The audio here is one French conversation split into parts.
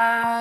Done.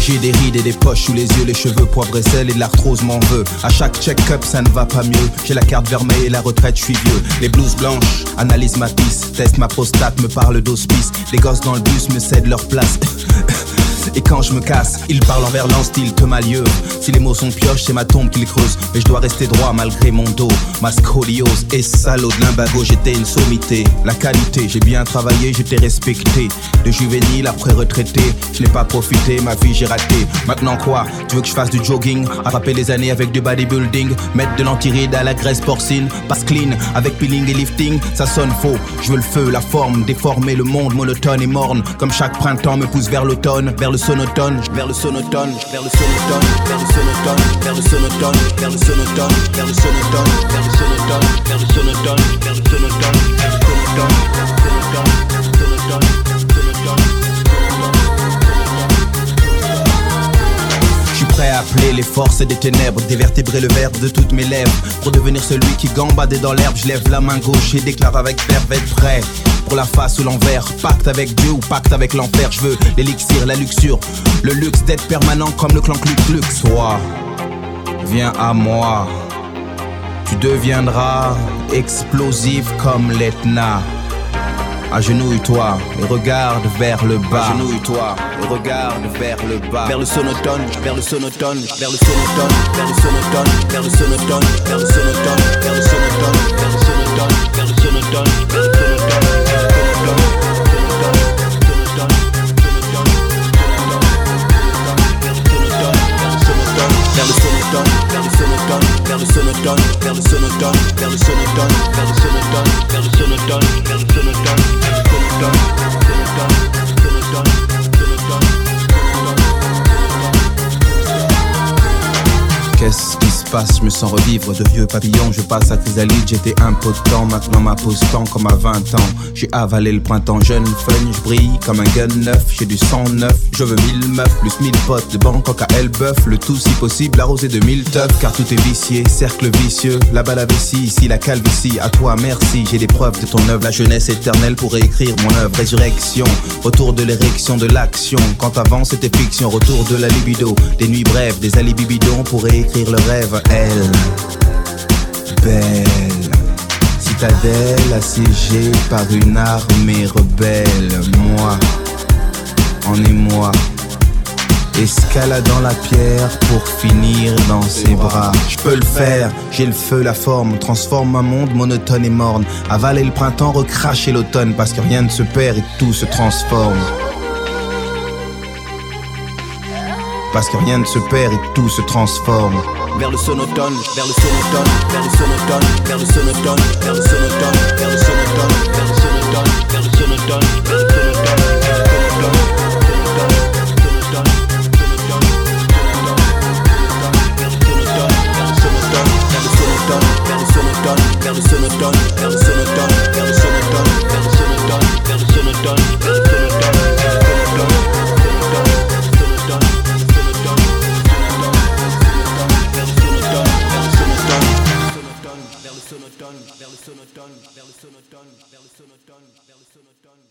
J'ai des rides et des poches sous les yeux, les cheveux poivre et sel et de l'arthrose m'en veut. À chaque check-up, ça ne va pas mieux. J'ai la carte vermeille et la retraite, je suis vieux. Les blouses blanches analyse ma piste, teste ma prostate, me parle d'hospice. Les gosses dans le bus me cèdent leur place. Et quand je me casse, ils parlent envers l'an style que malieux. Si les mots sont pioches, c'est ma tombe qu'ils creusent. Mais je dois rester droit malgré mon dos. Ma scoliose et salaud de limbago, j'étais une sommité. La qualité, j'ai bien travaillé, j'étais respecté. De juvénile après retraité, je n'ai pas profité, ma vie j'ai raté. Maintenant quoi? Tu veux que je fasse du jogging? Attraper les années avec du bodybuilding Mettre de l'antiride à la graisse porcine Passe clean avec peeling et lifting Ça sonne faux, je veux le feu, la forme Déformer le monde monotone et morne Comme chaque printemps me pousse vers l'automne Vers le sonotone, vers le sonotone Vers le sonotone, vers le sonotone Vers le sonotone, vers le sonotone Vers le sonotone, vers le sonotone Vers le sonotone, vers le sonotone Vers le sonotone, forces des ténèbres, dévertébrer le verbe de toutes mes lèvres. Pour devenir celui qui gambade dans l'herbe, je lève la main gauche et déclare avec verve être prêt. Pour la face ou l'envers, pacte avec Dieu ou pacte avec l'enfer. Je veux l'élixir, la luxure, le luxe d'être permanent comme le clan Cluc Cluc. Sois, viens à moi. Tu deviendras explosif comme l'Etna. Agenouille-toi et regarde vers le bas. Agenouille-toi et regarde vers le bas. Vers le sonotone, vers le sonotone, vers le sonotone, vers le sonotone, vers le sonotone, vers le sonotone, vers le sonotone, vers le sonotone, vers le sonotone, vers le sonotone. Vers le sonotone, vers le sonotone, vers le sonotone, vers le sonotone, vers le sonotone, vers le sonotone, vers le sonotone, Vázquez. Je me sens revivre de vieux papillons. Je passe à chrysalide, j'étais impotent. Maintenant ma pose tend comme à 20 ans. J'ai avalé le printemps jeune, fun, je brille comme un gun neuf. J'ai du sang neuf, je veux mille meufs, plus mille potes de Bangkok à Elbeuf. Le tout si possible arrosé de mille teufs, car tout est vicié, cercle vicieux. La vessie, ici la calvitie. À toi merci, j'ai des preuves de ton œuvre. La jeunesse éternelle pour réécrire mon œuvre. Résurrection, retour de l'érection de l'action. Quand avant c'était fiction, retour de la libido. Des nuits brèves, des alibis bidons pour réécrire le rêve. Elle, belle. Citadelle assiégée par une armée rebelle. Moi, en émoi. Escaladant la pierre pour finir dans ses bras. Je peux le faire, j'ai le feu, la forme. Transforme un monde monotone et morne. Avaler le printemps, recracher l'automne. Parce que rien ne se perd et tout se transforme. Parce que rien ne se perd et tout se transforme. Vers le sonotone, vers le sonotone, vers le sonotone, vers le sonotone, vers le sonotone, vers le sonotone, sooner done, belly sooner done, belly sooner done, belly sooner done, belly sooner done.